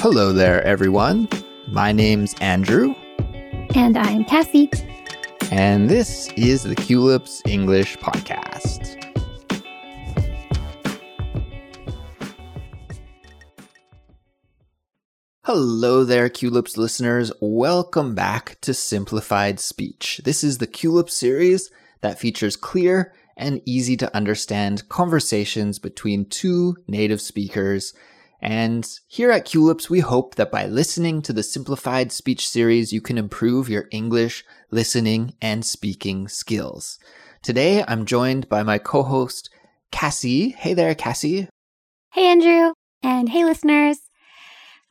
Hello there, everyone. My name's Andrew, And I'm Kassy. and this is the Culips English Podcast. Hello there, Culips listeners. Welcome back to Simplified Speech. This is the Culips series that features clear and easy to understand conversations between two native speakers. And here at Culips, we hope that by listening to the Simplified Speech series, you can improve your English listening and speaking skills. Today, I'm joined by my co-host, Kassy. Hey there, Kassy. Hey, Andrew. And hey, listeners.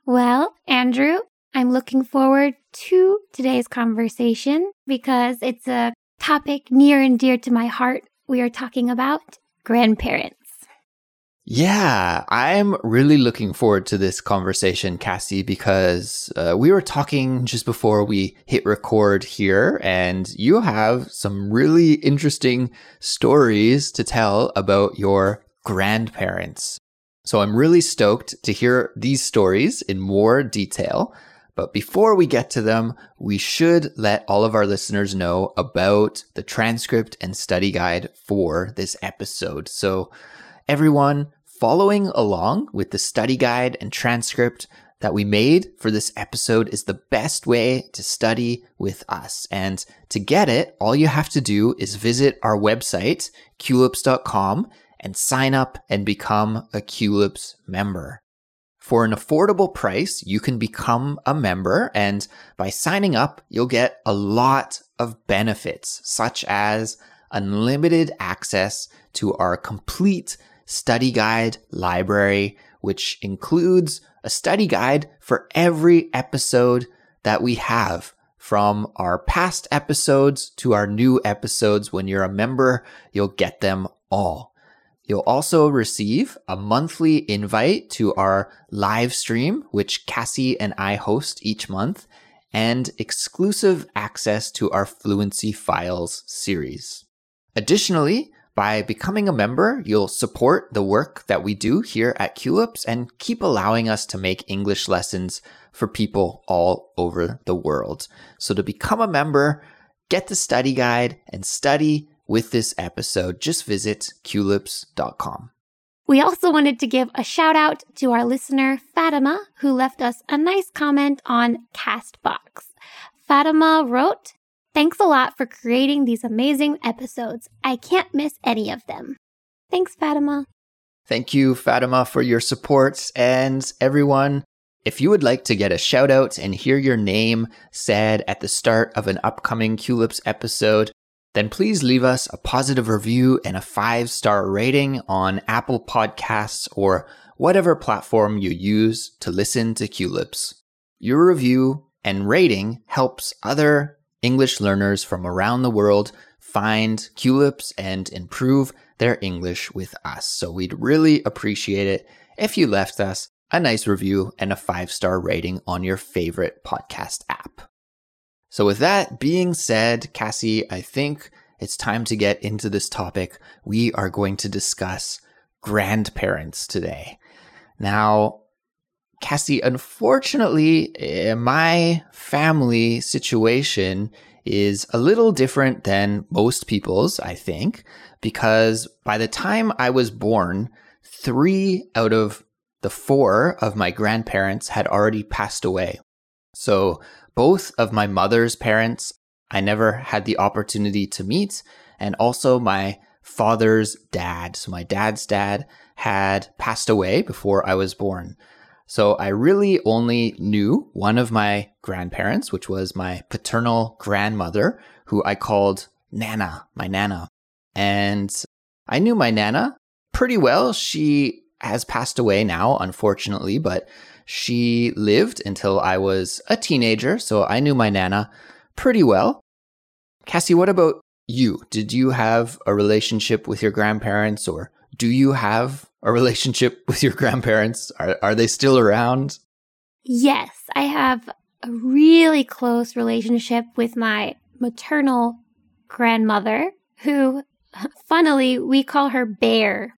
Well, Andrew, I'm looking forward to today's conversation because it's a topic near and dear to my heart. We are talking about grandparents. Yeah, I'm really looking forward to this conversation, Kassy, because uh, we were talking just before we hit record here, and you have some really interesting stories to tell about your grandparents. So I'm really stoked to hear these stories in more detail. But before we get to them, we should let all of our listeners know about the transcript and study guide for this episode. So everyone following along with the study guide and transcript that we made for this episode is the best way to study with us. And to get it, all you have to do is visit our website, culips.com, and sign up and become a Culips member. For an affordable price, you can become a member, and by signing up, you'll get a lot of benefits, such as unlimited access to our complete study guide library, which includes a study guide for every episode that we have from our past episodes to our new episodes. When you're a member, you'll get them all. You'll also receive a monthly invite to our live stream, which Kassy and I host each month, and exclusive access to our Fluency Files series. Additionally, by becoming a member, you'll support the work that we do here at Culips and keep allowing us to make English lessons for people all over the world. So to become a member, get the study guide and study with this episode, just visit culips.com. We also wanted to give a shout out to our listener, Fatima, who left us a nice comment on Castbox. Fatima wrote, Thanks a lot for creating these amazing episodes. I can't miss any of them. Thanks, Fatima. Thank you, Fatima, for your support. And everyone, if you would like to get a shout out and hear your name said at the start of an upcoming Culips episode, then please leave us a positive review and a five star rating on Apple Podcasts or whatever platform you use to listen to Culips. Your review and rating helps other English learners from around the world find Culips and improve their English with us. So we'd really appreciate it if you left us a nice review and a five star rating on your favorite podcast app. So with that being said, Kassy, I think it's time to get into this topic. We are going to discuss grandparents today. Now, Kassy, unfortunately, eh, my family situation is a little different than most people's, I think, because by the time I was born, three out of the four of my grandparents had already passed away. So both of my mother's parents, I never had the opportunity to meet, and also my father's dad. So my dad's dad had passed away before I was born. So I really only knew one of my grandparents, which was my paternal grandmother, who I called Nana, my Nana. And I knew my Nana pretty well. She has passed away now, unfortunately, but she lived until I was a teenager. So I knew my Nana pretty well. Kassy, what about you? Did you have a relationship with your grandparents or do you have a relationship with your grandparents? Are, are they still around? Yes, I have a really close relationship with my maternal grandmother, who, funnily, we call her Bear.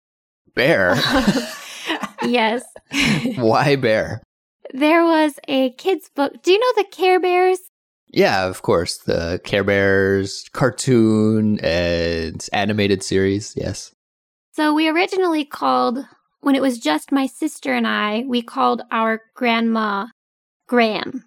Bear? yes. Why Bear? there was a kid's book. Do you know the Care Bears? Yeah, of course. The Care Bears cartoon and animated series. Yes. So we originally called, when it was just my sister and I, we called our grandma Graham.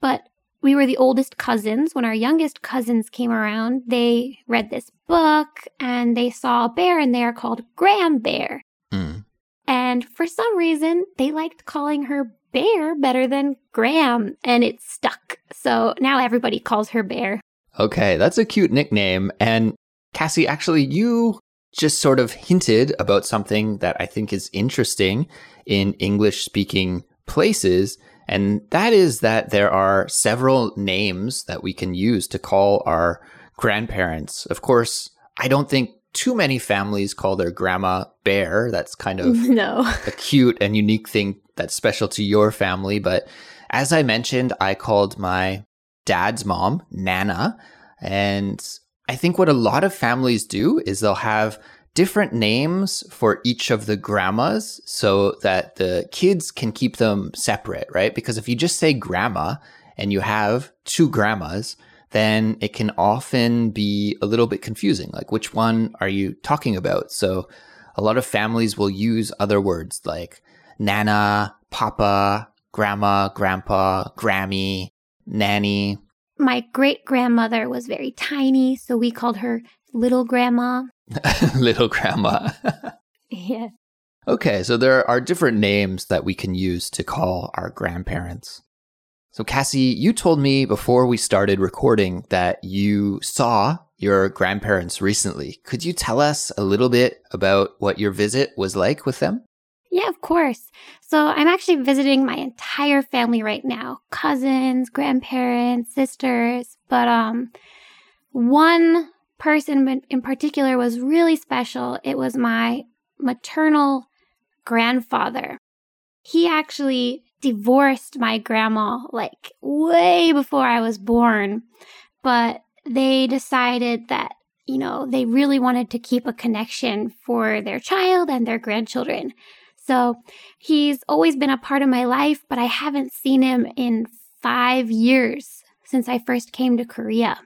But we were the oldest cousins. When our youngest cousins came around, they read this book and they saw a bear in there called Graham Bear. Mm. And for some reason, they liked calling her Bear better than Graham, and it stuck. So now everybody calls her Bear. Okay, that's a cute nickname. And Kassy, actually, you just sort of hinted about something that I think is interesting in English speaking places. And that is that there are several names that we can use to call our grandparents. Of course, I don't think too many families call their grandma bear. That's kind of no. a cute and unique thing that's special to your family. But as I mentioned, I called my dad's mom Nana. And I think what a lot of families do is they'll have different names for each of the grandmas so that the kids can keep them separate, right? Because if you just say grandma and you have two grandmas, then it can often be a little bit confusing. Like, which one are you talking about? So, a lot of families will use other words like nana, papa, grandma, grandpa, grammy, nanny. My great grandmother was very tiny, so we called her little grandma. little grandma. yeah. Okay, so there are different names that we can use to call our grandparents. So, Kassy, you told me before we started recording that you saw your grandparents recently. Could you tell us a little bit about what your visit was like with them? Yeah, of course. So I'm actually visiting my entire family right now. Cousins, grandparents, sisters, but um one person in particular was really special. It was my maternal grandfather. He actually divorced my grandma like way before I was born, but they decided that, you know, they really wanted to keep a connection for their child and their grandchildren. So he's always been a part of my life, but I haven't seen him in five years since I first came to Korea.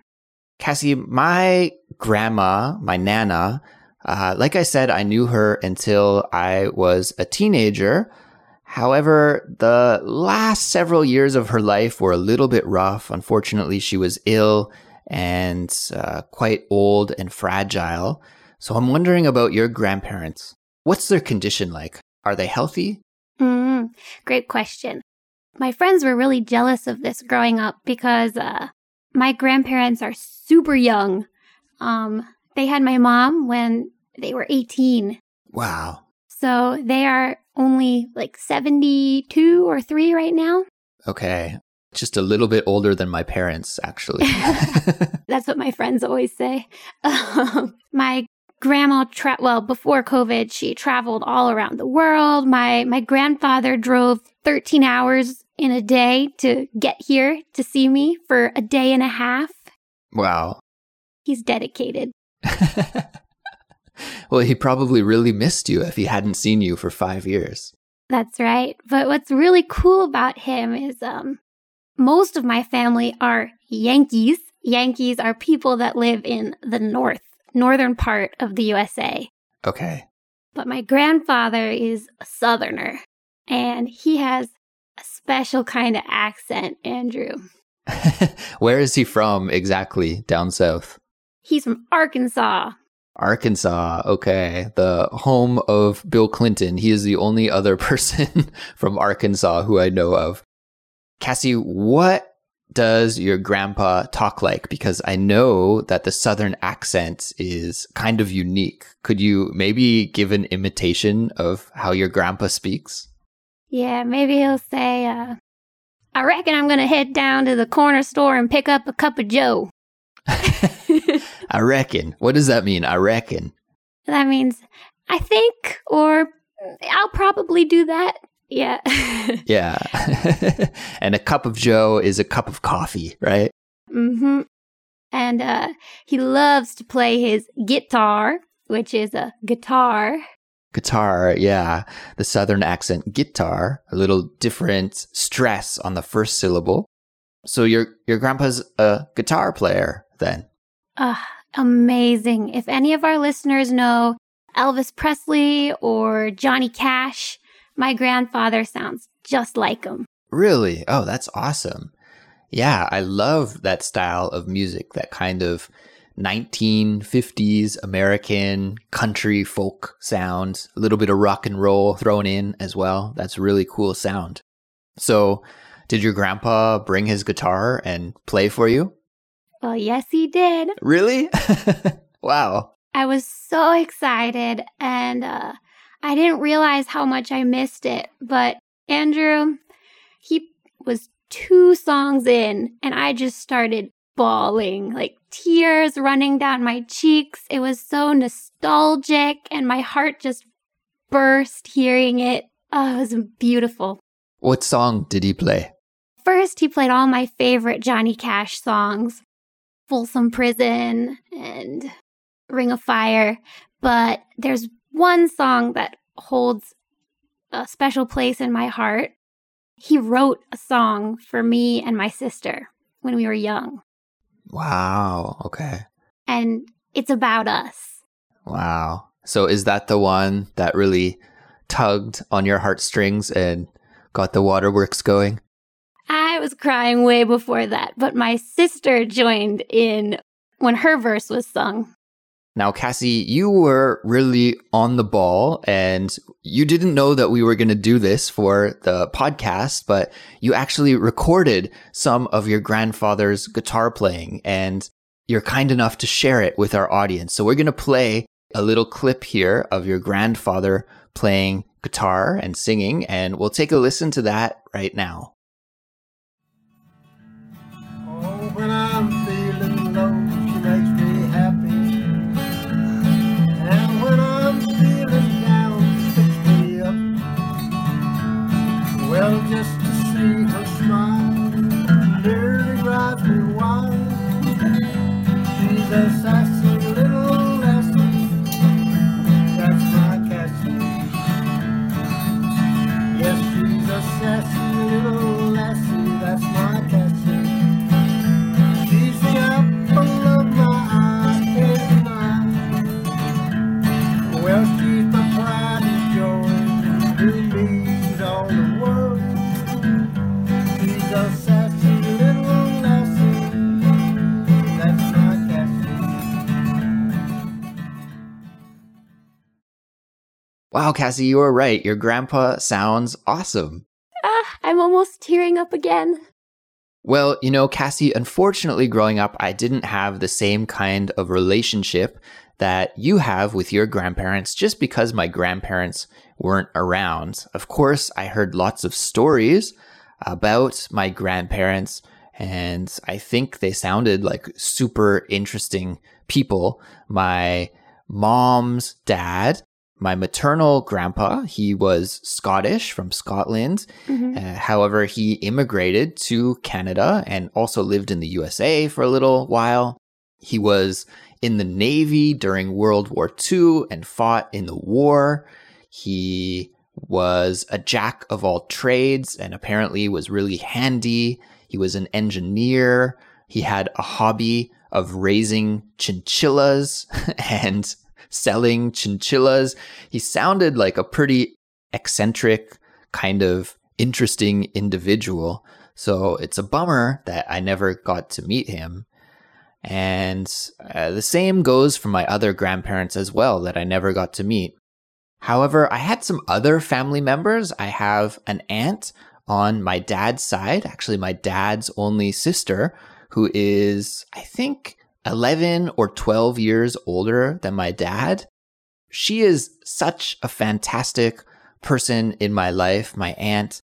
Kassy, my grandma, my nana, uh, like I said, I knew her until I was a teenager. However, the last several years of her life were a little bit rough. Unfortunately, she was ill and uh, quite old and fragile. So I'm wondering about your grandparents. What's their condition like? Are they healthy? Mm, great question. My friends were really jealous of this growing up because uh, my grandparents are super young. Um, they had my mom when they were 18. Wow. So they are only like 72 or 3 right now. Okay. Just a little bit older than my parents, actually. That's what my friends always say. Um, my grandma tra- well before covid she traveled all around the world. My my grandfather drove 13 hours in a day to get here to see me for a day and a half. Wow. He's dedicated. Well he probably really missed you if he hadn't seen you for 5 years. That's right. But what's really cool about him is um most of my family are yankees. Yankees are people that live in the north northern part of the USA. Okay. But my grandfather is a southerner and he has a special kind of accent, Andrew. Where is he from exactly down south? He's from Arkansas. Arkansas, okay. The home of Bill Clinton. He is the only other person from Arkansas who I know of. Kassy, what does your grandpa talk like? Because I know that the Southern accent is kind of unique. Could you maybe give an imitation of how your grandpa speaks? Yeah, maybe he'll say, uh, I reckon I'm going to head down to the corner store and pick up a cup of Joe. I reckon. What does that mean? I reckon. That means I think, or I'll probably do that. Yeah. yeah. and a cup of Joe is a cup of coffee, right? Mm-hmm. And uh, he loves to play his guitar, which is a guitar. Guitar, yeah. The southern accent guitar, a little different stress on the first syllable. So your your grandpa's a guitar player then. Uh, amazing. If any of our listeners know Elvis Presley or Johnny Cash, my grandfather sounds just like him. Really? Oh, that's awesome. Yeah, I love that style of music, that kind of 1950s American country folk sound, a little bit of rock and roll thrown in as well. That's really cool sound. So, did your grandpa bring his guitar and play for you? Well, yes, he did. Really? wow. I was so excited and uh, I didn't realize how much I missed it. But Andrew, he was two songs in and I just started bawling, like tears running down my cheeks. It was so nostalgic and my heart just burst hearing it. Oh, it was beautiful. What song did he play? First, he played all my favorite Johnny Cash songs Folsom Prison and Ring of Fire. But there's one song that holds a special place in my heart. He wrote a song for me and my sister when we were young. Wow. Okay. And it's about us. Wow. So is that the one that really tugged on your heartstrings and got the waterworks going? I was crying way before that, but my sister joined in when her verse was sung. Now, Kassy, you were really on the ball and you didn't know that we were going to do this for the podcast, but you actually recorded some of your grandfather's guitar playing and you're kind enough to share it with our audience. So we're going to play a little clip here of your grandfather playing guitar and singing, and we'll take a listen to that right now. Wow, Kassy, you were right. Your grandpa sounds awesome. Ah, I'm almost tearing up again. Well, you know, Kassy, unfortunately, growing up, I didn't have the same kind of relationship that you have with your grandparents just because my grandparents weren't around. Of course, I heard lots of stories about my grandparents, and I think they sounded like super interesting people. My mom's dad, my maternal grandpa, he was Scottish from Scotland. Mhm. Uh, however, he immigrated to Canada and also lived in the USA for a little while. He was in the Navy during World War II and fought in the war. He was a jack of all trades and apparently was really handy. He was an engineer. He had a hobby of raising chinchillas and selling chinchillas. He sounded like a pretty eccentric, kind of interesting individual. So it's a bummer that I never got to meet him. And uh, the same goes for my other grandparents as well that I never got to meet. However, I had some other family members. I have an aunt on my dad's side, actually, my dad's only sister, who is, I think, 11 or 12 years older than my dad. She is such a fantastic person in my life, my aunt.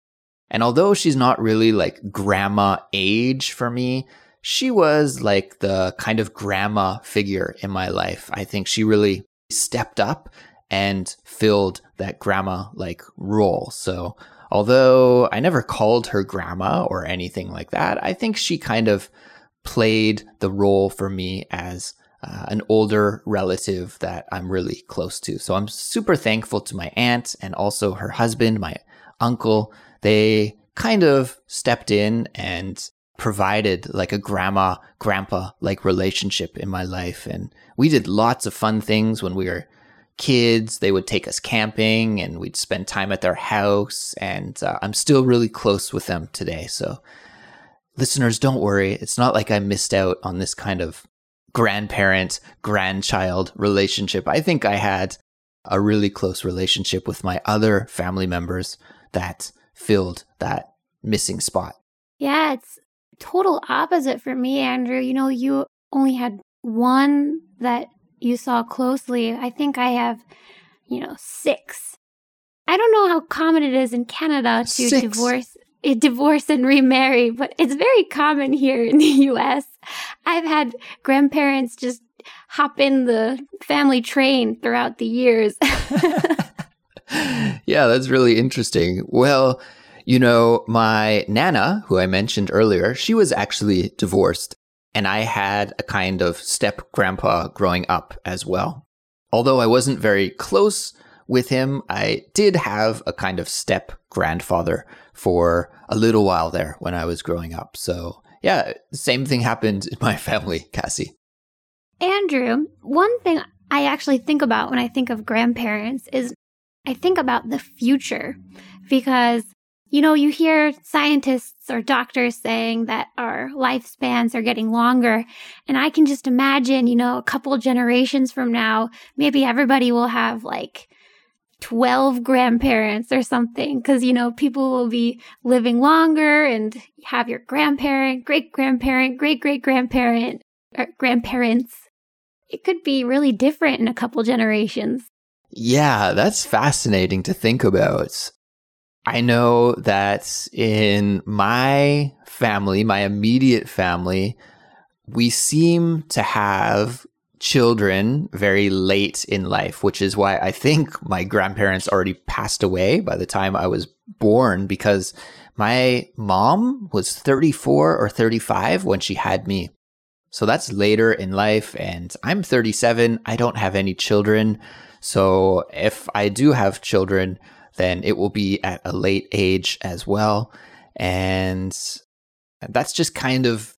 And although she's not really like grandma age for me, she was like the kind of grandma figure in my life. I think she really stepped up and filled that grandma like role. So, although I never called her grandma or anything like that, I think she kind of played the role for me as uh, an older relative that I'm really close to. So I'm super thankful to my aunt and also her husband, my uncle. They kind of stepped in and provided like a grandma, grandpa like relationship in my life. And we did lots of fun things when we were kids. They would take us camping and we'd spend time at their house. And uh, I'm still really close with them today. So listeners, don't worry. It's not like I missed out on this kind of grandparent grandchild relationship. I think I had a really close relationship with my other family members that filled that missing spot. Yeah, it's total opposite for me, Andrew. You know, you only had one that you saw closely. I think I have, you know, six. I don't know how common it is in Canada to six. divorce divorce and remarry, but it's very common here in the US. I've had grandparents just hop in the family train throughout the years. yeah, that's really interesting. Well, you know, my Nana, who I mentioned earlier, she was actually divorced, and I had a kind of step grandpa growing up as well. Although I wasn't very close with him, I did have a kind of step grandfather for a little while there when I was growing up. So, yeah, same thing happened in my family, Kassy. Andrew, one thing I actually think about when I think of grandparents is I think about the future because, you know, you hear scientists or doctors saying that our lifespans are getting longer. And I can just imagine, you know, a couple generations from now, maybe everybody will have like 12 grandparents or something because you know people will be living longer and have your grandparent great grandparent great great grandparent er, grandparents. It could be really different in a couple generations. Yeah that's fascinating to think about. I know that in my family my immediate family we seem to have children very late in life, which is why I think my grandparents already passed away by the time I was born because my mom was 34 or 35 when she had me. So that's later in life. And I'm 37. I don't have any children. So if I do have children, then it will be at a late age as well. And that's just kind of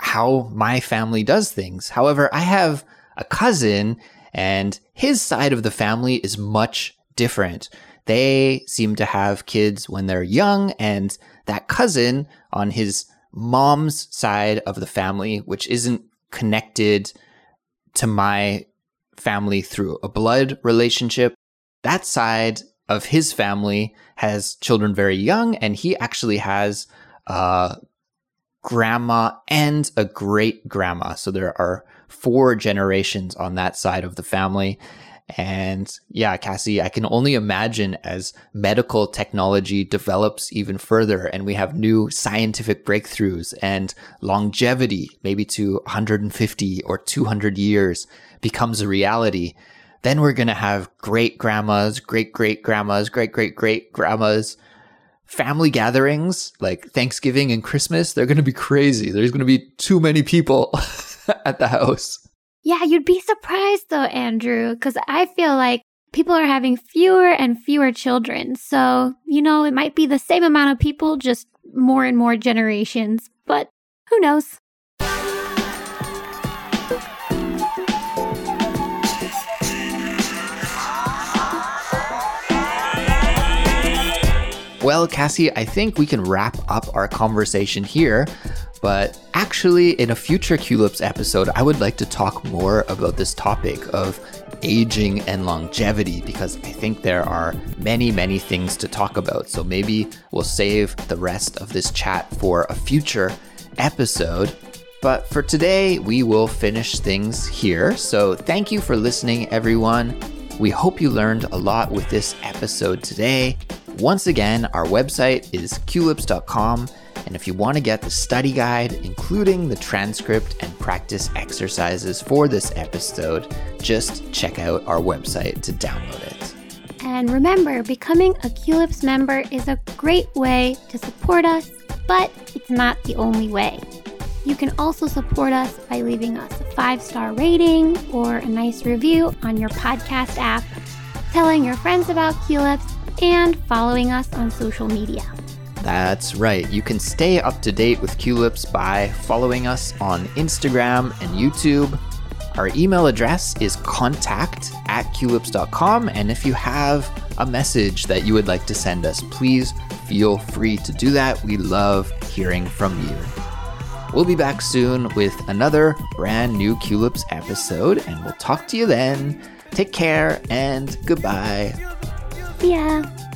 how my family does things. However, I have a cousin, and his side of the family is much different. They seem to have kids when they're young, and that cousin on his mom's side of the family, which isn't connected to my family through a blood relationship, that side of his family has children very young, and he actually has a grandma and a great grandma. So there are four generations on that side of the family. And yeah, Kassy, I can only imagine as medical technology develops even further and we have new scientific breakthroughs and longevity, maybe to 150 or 200 years becomes a reality. Then we're going to have great grandmas, great great grandmas, great great great grandmas, family gatherings like Thanksgiving and Christmas. They're going to be crazy. There's going to be too many people. at the house. Yeah, you'd be surprised though, Andrew, because I feel like people are having fewer and fewer children. So, you know, it might be the same amount of people, just more and more generations, but who knows? Well, Kassy, I think we can wrap up our conversation here. But actually, in a future Culips episode, I would like to talk more about this topic of aging and longevity because I think there are many, many things to talk about. So maybe we'll save the rest of this chat for a future episode. But for today, we will finish things here. So thank you for listening, everyone. We hope you learned a lot with this episode today. Once again, our website is culips.com and if you want to get the study guide, including the transcript and practice exercises for this episode, just check out our website to download it. And remember, becoming a Culips member is a great way to support us, but it's not the only way. You can also support us by leaving us a five star rating or a nice review on your podcast app, telling your friends about Culips, and following us on social media. That's right. You can stay up to date with Culips by following us on Instagram and YouTube. Our email address is contact at culips.com. And if you have a message that you would like to send us, please feel free to do that. We love hearing from you. We'll be back soon with another brand new Culips episode, and we'll talk to you then. Take care and goodbye. Yeah.